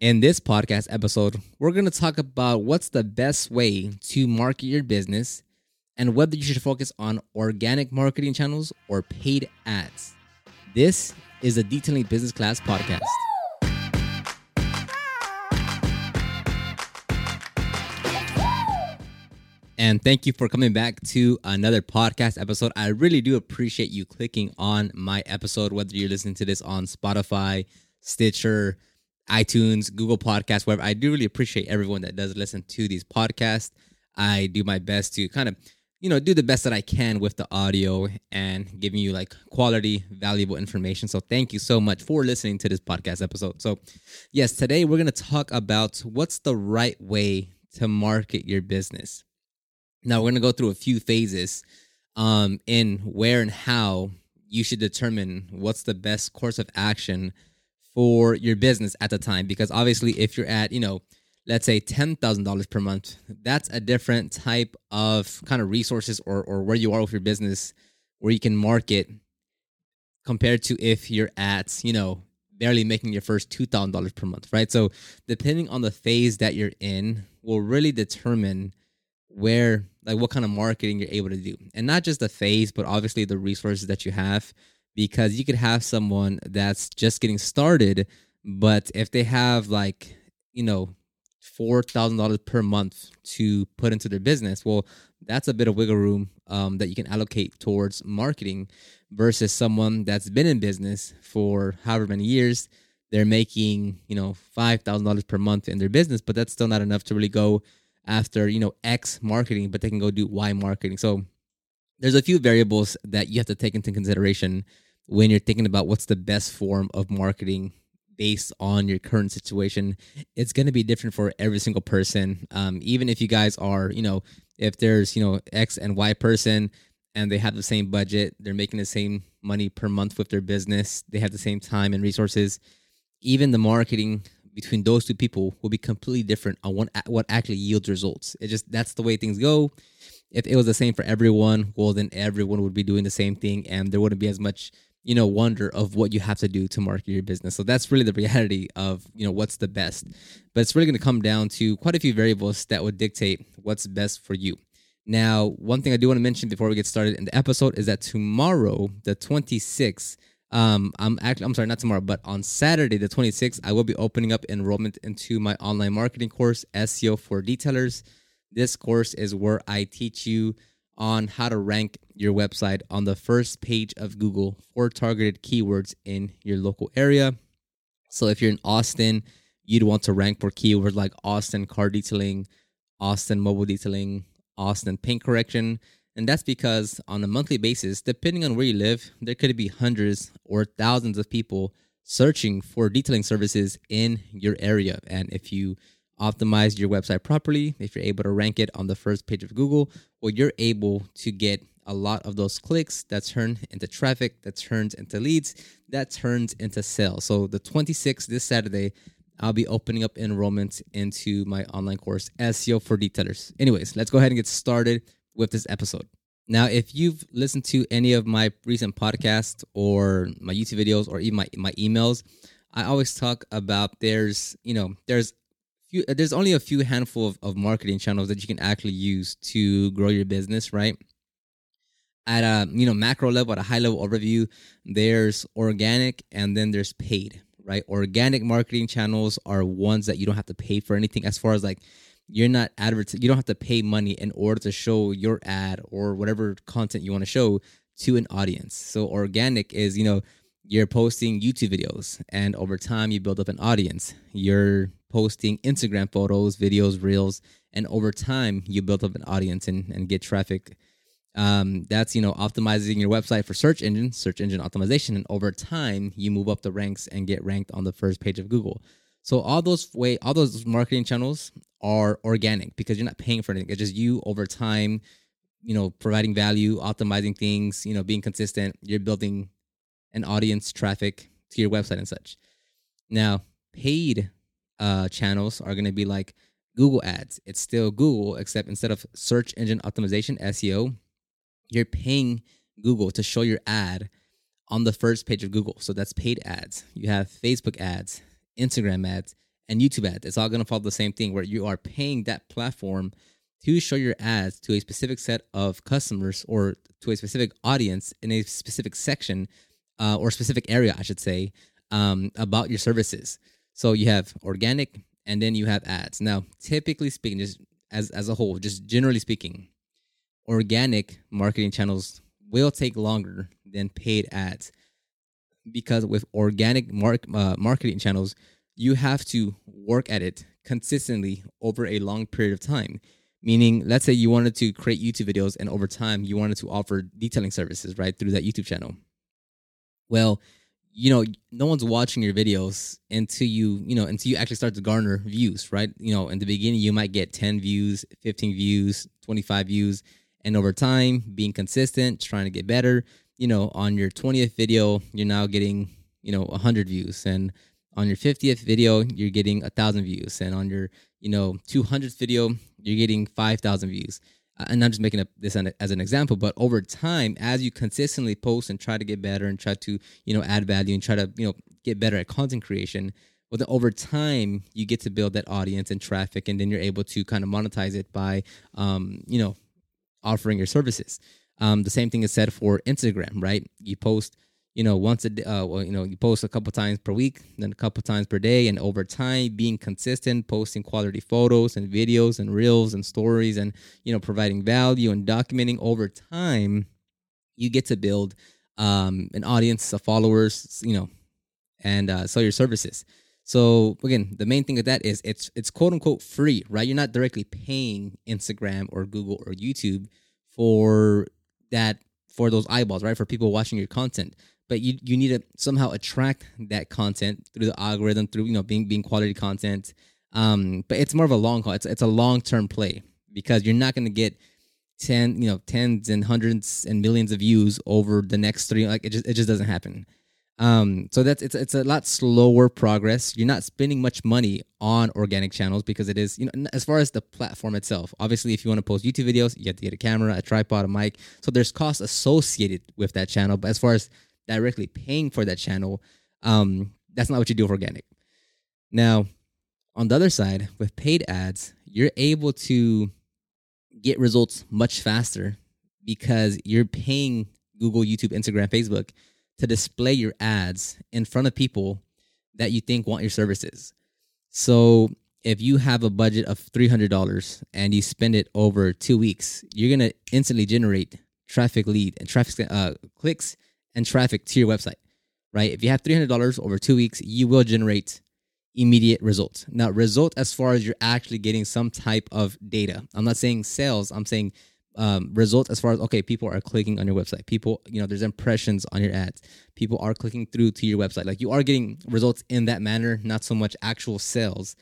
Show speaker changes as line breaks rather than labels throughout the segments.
In this podcast episode, we're going to talk about what's the best way to market your business and whether you should focus on organic marketing channels or paid ads. This is a Detailing Business Class podcast. And thank you for coming back to another podcast episode. I really do appreciate you clicking on my episode, whether you're listening to this on Spotify, Stitcher, iTunes, Google Podcasts, wherever. I do really appreciate everyone that does listen to these podcasts. I do my best to kind of, you know, do the best that I can with the audio and giving you like quality, valuable information. So thank you so much for listening to this podcast episode. So, yes, today we're going to talk about what's the right way to market your business. Now, we're going to go through a few phases um, in where and how you should determine what's the best course of action for your business at the time because obviously if you're at you know let's say $10,000 per month that's a different type of kind of resources or or where you are with your business where you can market compared to if you're at you know barely making your first $2,000 per month right? So depending on the phase that you're in will really determine where like what kind of marketing you're able to do. And not just the phase but obviously the resources that you have because you could have someone that's just getting started, but if they have like, you know, four thousand dollars per month to put into their business, well, that's a bit of wiggle room um, that you can allocate towards marketing versus someone that's been in business for however many years. They're making, you know, five thousand dollars per month in their business, but that's still not enough to really go after, you know, X marketing, but they can go do Y marketing. So there's a few variables that you have to take into consideration when you're thinking about what's the best form of marketing based on your current situation. It's going to be different for every single person. Um, even if you guys are you know if there's you know x and y person and they have the same budget they're making the same money per month with their business they have the same time and resources even the marketing between those two people will be completely different on what what actually yields results. It just that's the way things go if it was the same for everyone, well, then everyone would be doing the same thing, and there wouldn't be as much, you know, wonder of what you have to do to market your business. So that's really the reality of, you know, what's the best. But it's really going to come down to quite a few variables that would dictate what's best for you. Now, one thing I do want to mention before we get started in the episode is that tomorrow, the 26th, um, I'm actually I'm sorry, not tomorrow, but on Saturday, the 26th, I will be opening up enrollment into my online marketing course, SEO for Detailers. This course is where I teach you on how to rank your website on the first page of Google for targeted keywords in your local area. So if you're in Austin, you'd want to rank for keywords like Austin car detailing, Austin mobile detailing, Austin paint correction. And that's because on a monthly basis, depending on where you live, there could be hundreds or thousands of people searching for detailing services in your area. And if you optimize your website properly, if you're able to rank it on the first page of Google, well, you're able to get a lot of those clicks that turn into traffic, that turns into leads, that turns into sales. So the 26th, this Saturday, I'll be opening up enrollment into my online course, SEO for Detailers. Anyways, let's go ahead and get started with this episode. Now, if you've listened to any of my recent podcasts or my YouTube videos or even my, my emails, I always talk about there's, you know, there's few uh, there's only a few handful of, of marketing channels that you can actually use to grow your business right? At a you know macro level at a high level overview there's organic and then there's paid right? Organic marketing channels are ones that you don't have to pay for anything as far as like you're not advertising you don't have to pay money in order to show your ad or whatever content you want to show to an audience. So organic is you know you're posting youtube videos and over time you build up an audience you're posting Instagram photos, videos, reels, and over time you build up an audience and, and get traffic. Um, that's you know optimizing your website for search engine, search engine optimization, and over time you move up the ranks and get ranked on the first page of Google. So all those way, all those marketing channels are organic because you're not paying for anything. It's just you over time, you know, providing value, optimizing things, you know, being consistent. You're building an audience, traffic to your website and such. Now, paid uh, channels are going to be like Google ads. It's still Google, except instead of search engine optimization, SEO, you're paying Google to show your ad on the first page of Google. So that's paid ads. You have Facebook ads, Instagram ads, and YouTube ads. It's all going to follow the same thing where you are paying that platform to show your ads to a specific set of customers or to a specific audience in a specific section uh, or specific area, I should say, um, about your services. So you have organic and then you have ads. Now, typically speaking, just as, as a whole, just generally speaking, organic marketing channels will take longer than paid ads because with organic mark, uh, marketing channels, you have to work at it consistently over a long period of time. Meaning, let's say you wanted to create YouTube videos and over time you wanted to offer detailing services, right, through that YouTube channel. Well, you know, no one's watching your videos until you, you know, until you actually start to garner views, right? You know, in the beginning, you might get 10 views, 15 views, 25 views. And over time, being consistent, trying to get better, you know, on your 20th video, you're now getting, you know, 100 views. And on your 50th video, you're getting a thousand views. And on your, you know, 200th video, you're getting 5,000 views. And I'm just making this as an example, but over time, as you consistently post and try to get better and try to, you know, add value and try to, you know, get better at content creation, well, then over time, you get to build that audience and traffic, and then you're able to kind of monetize it by, um, you know, offering your services. Um, the same thing is said for Instagram, right? You post you know, once a day, uh, well, you know, you post a couple times per week, then a couple times per day, and over time, being consistent, posting quality photos and videos and reels and stories, and you know, providing value and documenting over time, you get to build um, an audience of followers, you know, and uh, sell your services. So again, the main thing of that is it's it's quote unquote free, right? You're not directly paying Instagram or Google or YouTube for that for those eyeballs, right? For people watching your content but you you need to somehow attract that content through the algorithm through you know being being quality content. Um but it's more of a long haul. It's, it's a long-term play because you're not going to get 10 you know tens and hundreds and millions of views over the next three like it just it just doesn't happen. Um so that's it's it's a lot slower progress. You're not spending much money on organic channels because it is you know as far as the platform itself obviously if you want to post youtube videos you have to get a camera a tripod a mic. So there's costs associated with that channel but as far as directly paying for that channel, um, that's not what you do with organic. Now, on the other side, with paid ads, you're able to get results much faster because you're paying Google, YouTube, Instagram, Facebook to display your ads in front of people that you think want your services. So if you have a budget of $300 and you spend it over two weeks, you're going to instantly generate traffic lead and traffic uh, clicks and traffic to your website, right? If you have $300 over two weeks, you will generate immediate results. Now, result as far as you're actually getting some type of data. I'm not saying sales, I'm saying um, as far as okay, people are clicking on your website. People, you know, there's impressions on your ads. People are clicking through to your website. Like you are getting results in that manner, not so much actual sales.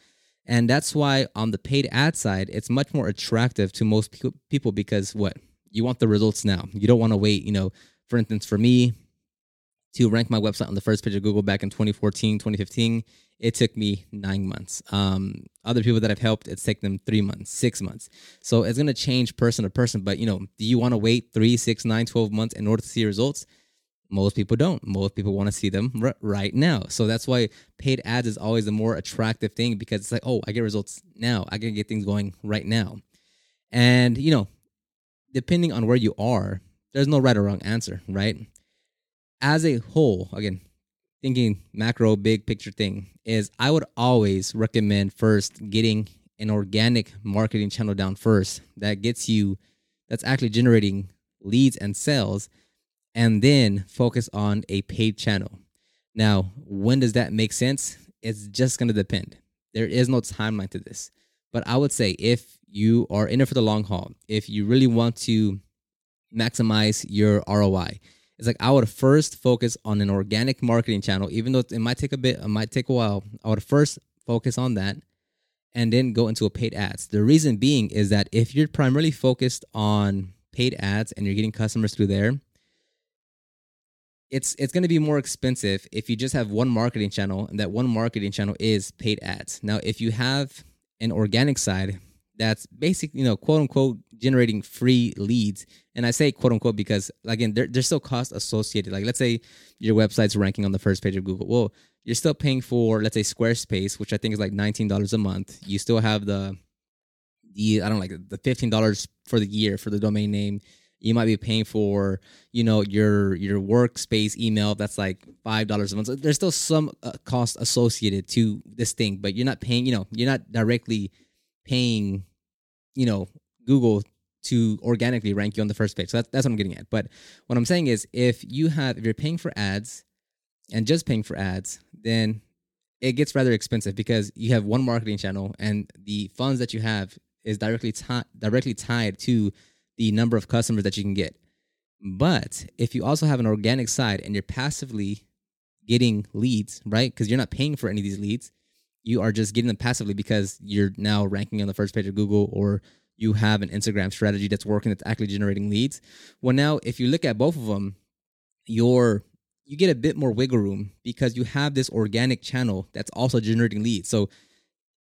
And that's why on the paid ad side, it's much more attractive to most people because what? You want the results now. You don't want to wait, you know, for instance, for me to rank my website on the first page of Google back in 2014, 2015, it took me nine months. Um, other people that I've helped, it's taken them three months, six months. So it's going to change person to person. But, you know, do you want to wait three, six, nine, 12 months in order to see results? Most people don't. Most people want to see them r- right now. So that's why paid ads is always the more attractive thing because it's like, oh, I get results now. I can get things going right now. And, you know, depending on where you are, there's no right or wrong answer, right? As a whole, again, thinking macro, big picture thing, is I would always recommend first getting an organic marketing channel down first that gets you, that's actually generating leads and sales, and then focus on a paid channel. Now, when does that make sense? It's just going to depend. There is no timeline to this. But I would say if you are in it for the long haul, if you really want to maximize your ROI. It's like I would first focus on an organic marketing channel, even though it might take a bit, it might take a while. I would first focus on that and then go into a paid ads. The reason being is that if you're primarily focused on paid ads and you're getting customers through there, it's it's going to be more expensive if you just have one marketing channel and that one marketing channel is paid ads. Now, if you have an organic side that's basically you know, quote unquote generating free leads. And I say quote unquote because again, there, there's still cost associated. Like let's say your website's ranking on the first page of Google. Well, you're still paying for let's say Squarespace, which I think is like nineteen dollars a month. You still have the the I don't like the fifteen dollars for the year for the domain name. You might be paying for you know your your workspace email that's like five dollars a month. So there's still some uh, cost associated to this thing, but you're not paying. You know, you're not directly paying. You know, Google to organically rank you on the first page. So that's, that's what I'm getting at. But what I'm saying is if you have if you're paying for ads and just paying for ads, then it gets rather expensive because you have one marketing channel and the funds that you have is directly ti- directly tied to the number of customers that you can get. But if you also have an organic side and you're passively getting leads, right? Because you're not paying for any of these leads, you are just getting them passively because you're now ranking on the first page of Google or you have an Instagram strategy that's working that's actually generating leads. Well, now if you look at both of them, you're you get a bit more wiggle room because you have this organic channel that's also generating leads. So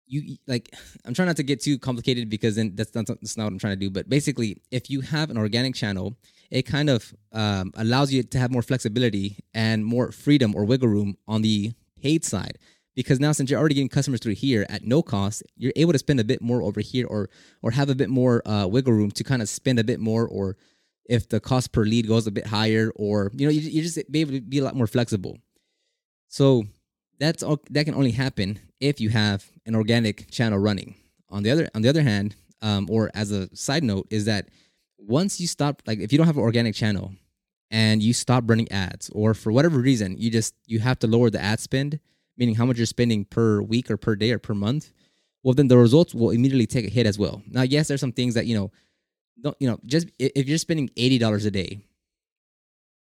you like I'm trying not to get too complicated because then that's not that's not what I'm trying to do. But basically, if you have an organic channel, it kind of um, allows you to have more flexibility and more freedom or wiggle room on the paid side. Because now, since you're already getting customers through here at no cost, you're able to spend a bit more over here, or or have a bit more uh, wiggle room to kind of spend a bit more, or if the cost per lead goes a bit higher, or you know, you, you just be able to be a lot more flexible. So that's all, that can only happen if you have an organic channel running. On the other on the other hand, um, or as a side note, is that once you stop, like if you don't have an organic channel and you stop running ads, or for whatever reason, you just you have to lower the ad spend, meaning how much you're spending per week or per day or per month. Well, then the results will immediately take a hit as well. Now, yes, there's some things that you know don't you know just if you're spending eighty dollars a day,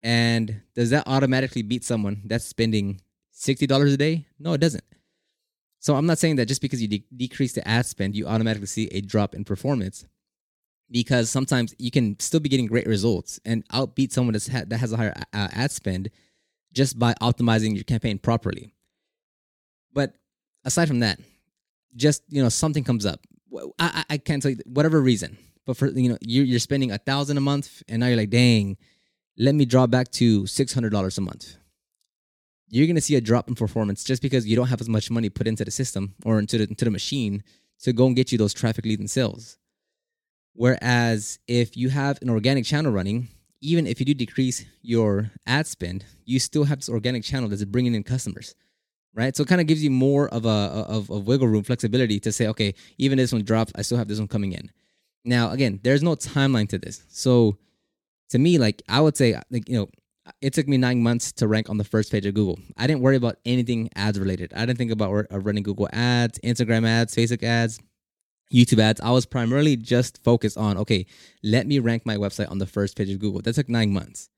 and does that automatically beat someone that's spending sixty dollars a day? No, it doesn't. So I'm not saying that just because you de- decrease the ad spend, you automatically see a drop in performance, because sometimes you can still be getting great results and outbeat someone that's ha- that has a higher uh, ad spend just by optimizing your campaign properly. But aside from that, just you know something comes up. I, I, can't tell you whatever reason but for you know, you're, you're spending a thousand a month, and now you're like, dang, let me draw back to six hundred dollars a month. You're gonna see a drop in performance just because you don't have as much money put into the system or into the into the machine to go and get you those traffic leads and sales. Whereas if you have an organic channel running, even if you do decrease your ad spend, you still have this organic channel that's bringing in customers, right? So it kind of gives you more of a of, of wiggle room, flexibility to say, okay, even this one drops, I still have this one coming in. Now, again, there's no timeline to this. So to me, like I would say, like, you know, it took me nine months to rank on the first page of Google. I didn't worry about anything ads related. I didn't think about uh, running Google ads, Instagram ads, Facebook ads, YouTube ads. I was primarily just focused on, okay, let me rank my website on the first page of Google. That took nine months.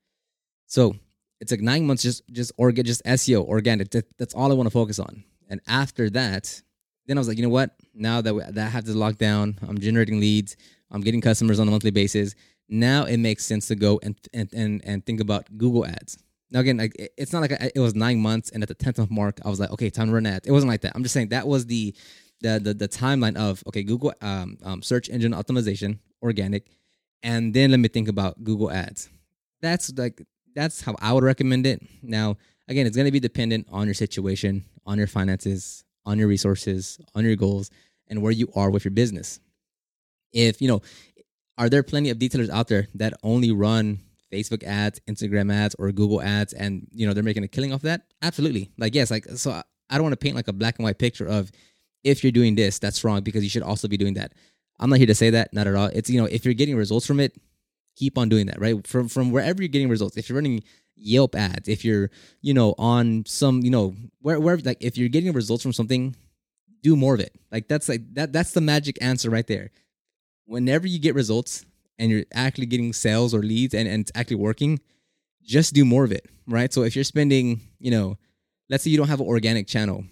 So it like nine months just just or just SEO, organic. That, that's all I want to focus on. And after that, then I was like, you know what? Now that we, that I have this locked down, I'm generating leads. I'm getting customers on a monthly basis. Now it makes sense to go and and and, and think about Google Ads. Now again, like it's not like I, it was nine months, and at the tenth month mark, I was like, okay, time to run ads. It wasn't like that. I'm just saying that was the the the, the timeline of okay, Google um, um, search engine optimization, organic, and then let me think about Google Ads. That's like that's how I would recommend it. Now, again, it's going to be dependent on your situation, on your finances, on your resources, on your goals, and where you are with your business. If you know are there plenty of detailers out there that only run facebook ads instagram ads or google ads and you know they're making a killing off that? Absolutely. Like yes like so i don't want to paint like a black and white picture of if you're doing this that's wrong because you should also be doing that. I'm not here to say that not at all. It's you know if you're getting results from it keep on doing that right from from wherever you're getting results if you're running yelp ads if you're you know on some you know where where like if you're getting results from something do more of it like that's like that that's the magic answer right there whenever you get results and you're actually getting sales or leads and, and it's actually working, just do more of it, right? So if you're spending, you know, let's say you don't have an organic channel,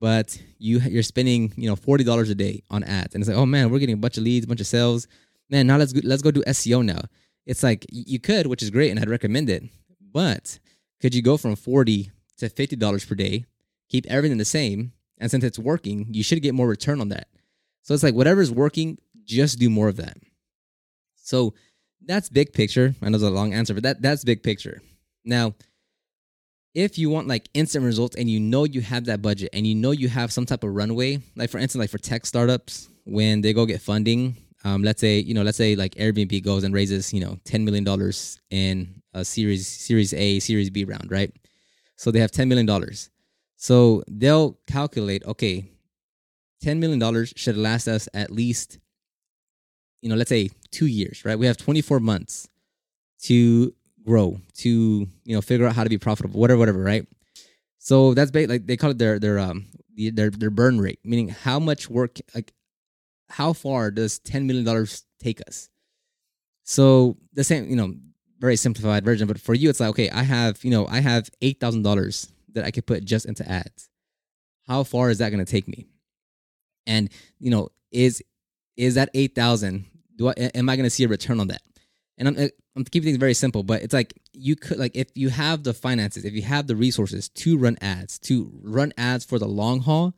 but you you're spending, you know, forty dollars a day on ads, and it's like, oh man, we're getting a bunch of leads, a bunch of sales. Man, now let's go, let's go do SEO now. It's like you could, which is great, and I'd recommend it. But could you go from forty to fifty dollars per day, keep everything the same, and since it's working, you should get more return on that. So it's like whatever's working, just do more of that. So that's big picture. I know it's a long answer, but that that's big picture. Now, if you want like instant results and you know you have that budget and you know you have some type of runway, like for instance, like for tech startups, when they go get funding, um, let's say, you know, let's say like Airbnb goes and raises, you know, $10 million in a series, series A, series B round, right? So they have $10 million. So they'll calculate, okay, $10 million should last us at least, you know, let's say two years, right? We have 24 months to grow, to, you know, figure out how to be profitable, whatever, whatever, right? So that's ba- like they call it their their um their their burn rate, meaning how much work like how far does $10 million take us? So the same, you know, very simplified version, but for you, it's like, okay, I have, you know, I have $8,000 that I could put just into ads. How far is that going to take me? And, you know, is, is that 8,000, do I, am I going to see a return on that? And I'm, uh, I'm keeping things very simple, but it's like you could, like, if you have the finances, if you have the resources to run ads, to run ads for the long haul,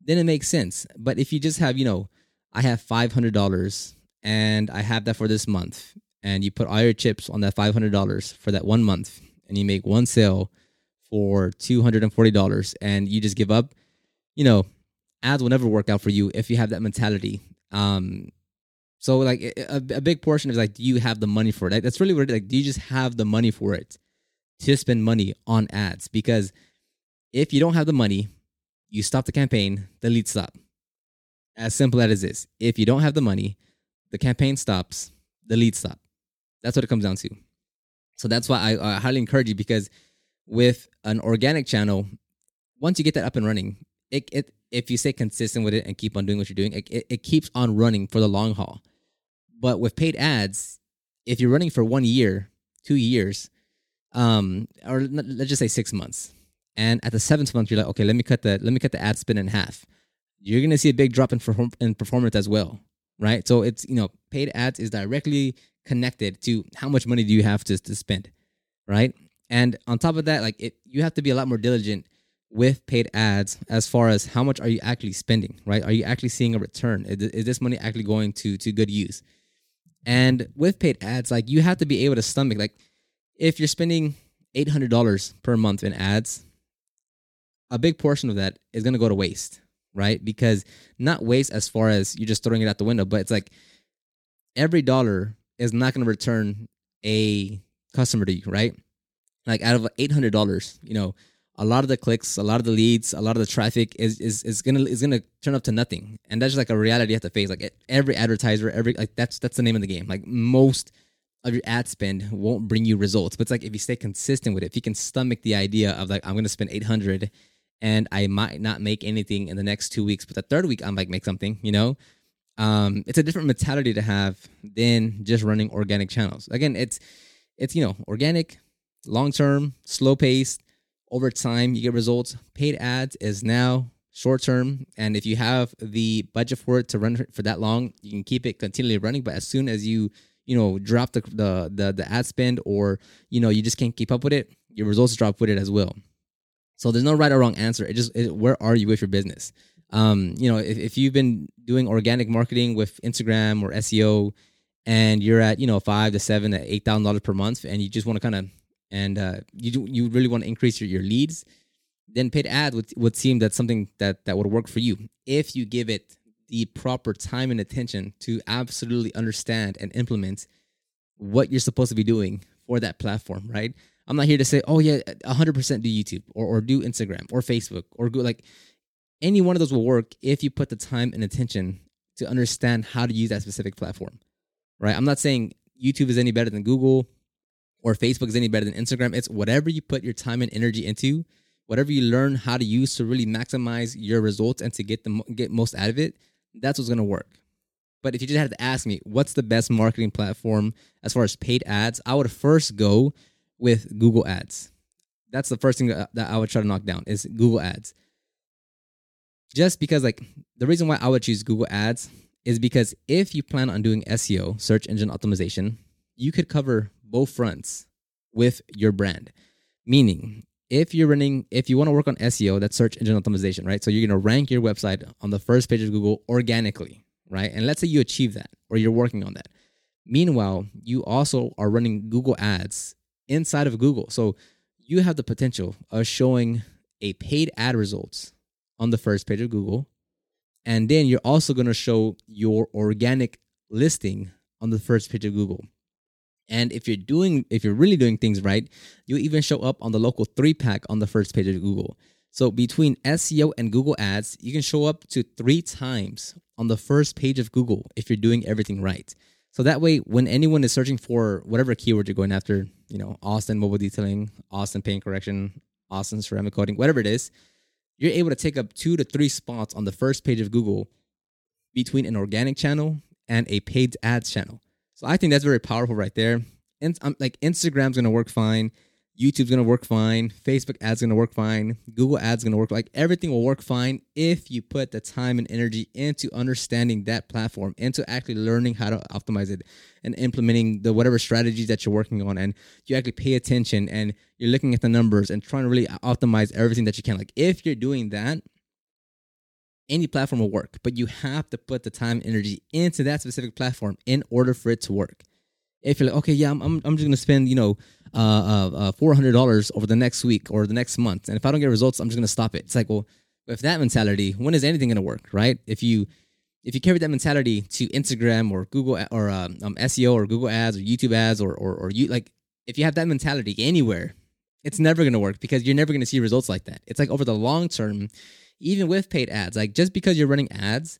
then it makes sense. But if you just have, you know, I have $500 and I have that for this month. And you put all your chips on that $500 for that one month and you make one sale for $240 and you just give up, you know, ads will never work out for you if you have that mentality. Um, so like a, a big portion is like, do you have the money for it? That's really what it, like, do you just have the money for it to spend money on ads? Because if you don't have the money, you stop the campaign, the leads stop. As simple as it is. If you don't have the money, the campaign stops, the leads stop. That's what it comes down to. So that's why I, I highly encourage you because with an organic channel, once you get that up and running, it, it if you stay consistent with it and keep on doing what you're doing, it, it, it keeps on running for the long haul. But with paid ads, if you're running for one year, two years, um, or let's just say six months, and at the seventh month you're like, okay, let me cut the let me cut the ad spend in half you're going to see a big drop in, perform- in performance as well, right? So it's, you know, paid ads is directly connected to how much money do you have to, to spend, right? And on top of that, like it, you have to be a lot more diligent with paid ads as far as how much are you actually spending, right? Are you actually seeing a return? Is, is this money actually going to to good use? And with paid ads, like you have to be able to stomach, like if you're spending eight hundred dollars per month in ads, a big portion of that is going to go to waste, right? Because not waste as far as you're just throwing it out the window, but it's like every dollar is not going to return a customer to you, right? Like out of eight hundred dollars, you know, a lot of the clicks, a lot of the leads, a lot of the traffic is is is gonna is gonna turn up to nothing, and that's just like a reality you have to face. Like every advertiser, every like that's that's the name of the game. Like most of your ad spend won't bring you results, but it's like if you stay consistent with it, if you can stomach the idea of like I'm gonna spend eight hundred and I might not make anything in the next two weeks, but the third week I might make something, you know? Um, it's a different mentality to have than just running organic channels. Again, it's it's you know, organic, long term, slow paced, over time you get results. Paid ads is now short term, and if you have the budget for it to run for that long, you can keep it continually running. But as soon as you you know drop the the the, the ad spend or you know you just can't keep up with it, your results drop with it as well. So there's no right or wrong answer. It just it, where are you with your business? Um, you know, if, if you've been doing organic marketing with Instagram or SEO, and you're at you know five to seven to eight thousand dollars per month, and you just want to kind of and uh, you do, you really want to increase your, your leads, then paid ad would would seem that's something that that would work for you if you give it the proper time and attention to absolutely understand and implement what you're supposed to be doing for that platform, right? I'm not here to say, oh yeah, 100% do YouTube or, or do Instagram or Facebook or go like any one of those will work if you put the time and attention to understand how to use that specific platform, right? I'm not saying YouTube is any better than Google or Facebook is any better than Instagram. It's whatever you put your time and energy into, whatever you learn how to use to really maximize your results and to get the get most out of it. That's what's gonna work. But if you just had to ask me, what's the best marketing platform as far as paid ads? I would first go with Google Ads. That's the first thing that I would try to knock down is Google Ads. Just because like the reason why I would choose Google Ads is because if you plan on doing SEO, search engine optimization, you could cover both fronts with your brand. Meaning, if you're running, if you want to work on SEO, that's search engine optimization, right? So you're going to rank your website on the first page of Google organically, right? And let's say you achieve that or you're working on that. Meanwhile, you also are running Google Ads inside of Google. So you have the potential of showing a paid ad results on the first page of Google. And then you're also going to show your organic listing on the first page of Google. And if you're doing, if you're really doing things right, you'll even show up on the local three pack on the first page of Google. So between SEO and Google Ads, you can show up to three times on the first page of Google if you're doing everything right. So that way, when anyone is searching for whatever keyword you're going after, you know, Austin mobile detailing, Austin paint correction, Austin ceramic coating, whatever it is, you're able to take up two to three spots on the first page of Google between an organic channel and a paid ads channel. So I think that's very powerful right there. And um, like Instagram's gonna work fine. YouTube's gonna work fine, Facebook ads gonna work fine, Google ads gonna work like everything will work fine if you put the time and energy into understanding that platform, into actually learning how to optimize it and implementing the whatever strategies that you're working on and you actually pay attention and you're looking at the numbers and trying to really optimize everything that you can. Like if you're doing that, any platform will work, but you have to put the time and energy into that specific platform in order for it to work. If you're like, okay, yeah, I'm, I'm, I'm just gonna spend, you know, uh, uh, uh, $400 over the next week or the next month. And if I don't get results, I'm just going to stop it. It's like, well, with that mentality, when is anything going to work, right? If you, if you carry that mentality to Instagram or Google or um, um, SEO or Google ads or YouTube ads or, or, or you like, if you have that mentality anywhere, it's never going to work because you're never going to see results like that. It's like over the long term, even with paid ads, like just because you're running ads,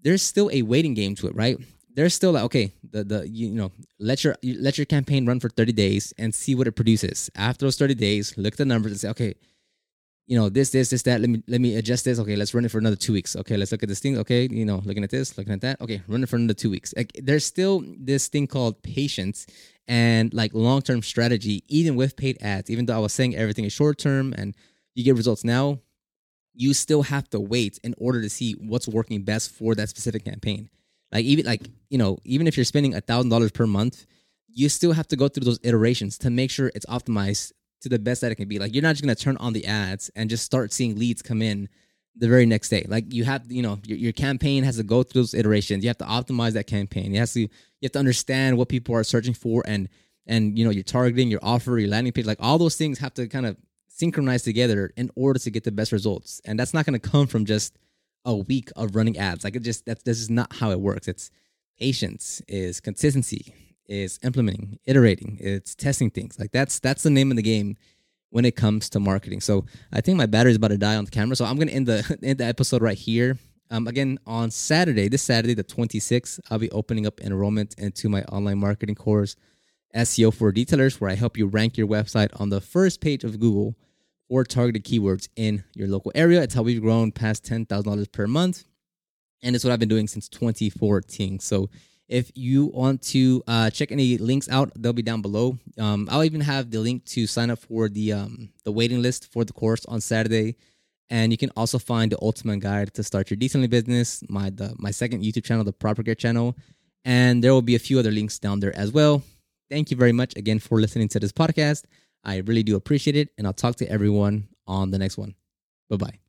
there's still a waiting game to it, right? They're still like okay the the you, know let your let your campaign run for 30 days and see what it produces. After those 30 days look at the numbers and say okay you know this this this that let me let me adjust this. Okay let's run it for another two weeks. Okay let's look at this thing. Okay you know looking at this looking at that. Okay run it for another two weeks. Like, there's still this thing called patience and like long-term strategy even with paid ads. Even though i was saying everything is short-term and you get results now you still have to wait in order to see what's working best for that specific campaign like even like you know, even if you're spending a thousand dollars per month, you still have to go through those iterations to make sure it's optimized to the best that it can be. Like you're not just gonna turn on the ads and just start seeing leads come in the very next day. Like you have, you know, your, your campaign has to go through those iterations. You have to optimize that campaign. You have to you have to understand what people are searching for and and you know your targeting, your offer, your landing page, like all those things have to kind of synchronize together in order to get the best results. And that's not to come from just a week of running ads. Like it just that's this is not how it works. It's patience, is consistency, is implementing, iterating, it's testing things. Like that's that's the name of the game when it comes to marketing. So I think my battery is about to die on the camera. So I'm gonna end the end the episode right here. Um, again on Saturday, this Saturday the 26th, I'll be opening up enrollment into my online marketing course, SEO for Detailers, where I help you rank your website on the first page of Google or targeted keywords in your local area. It's how we've grown past $10,000 per month. And it's what I've been doing since 2014. So if you want to uh, check any links out, they'll be down below. Um, I'll even have the link to sign up for the um, the waiting list for the course on Saturday. And you can also find the ultimate guide to start your detailing business, my the, my second YouTube channel, the Proper Care channel, and there will be a few other links down there as well. Thank you very much again for listening to this podcast. I really do appreciate it. And I'll talk to everyone on the next one. Bye bye.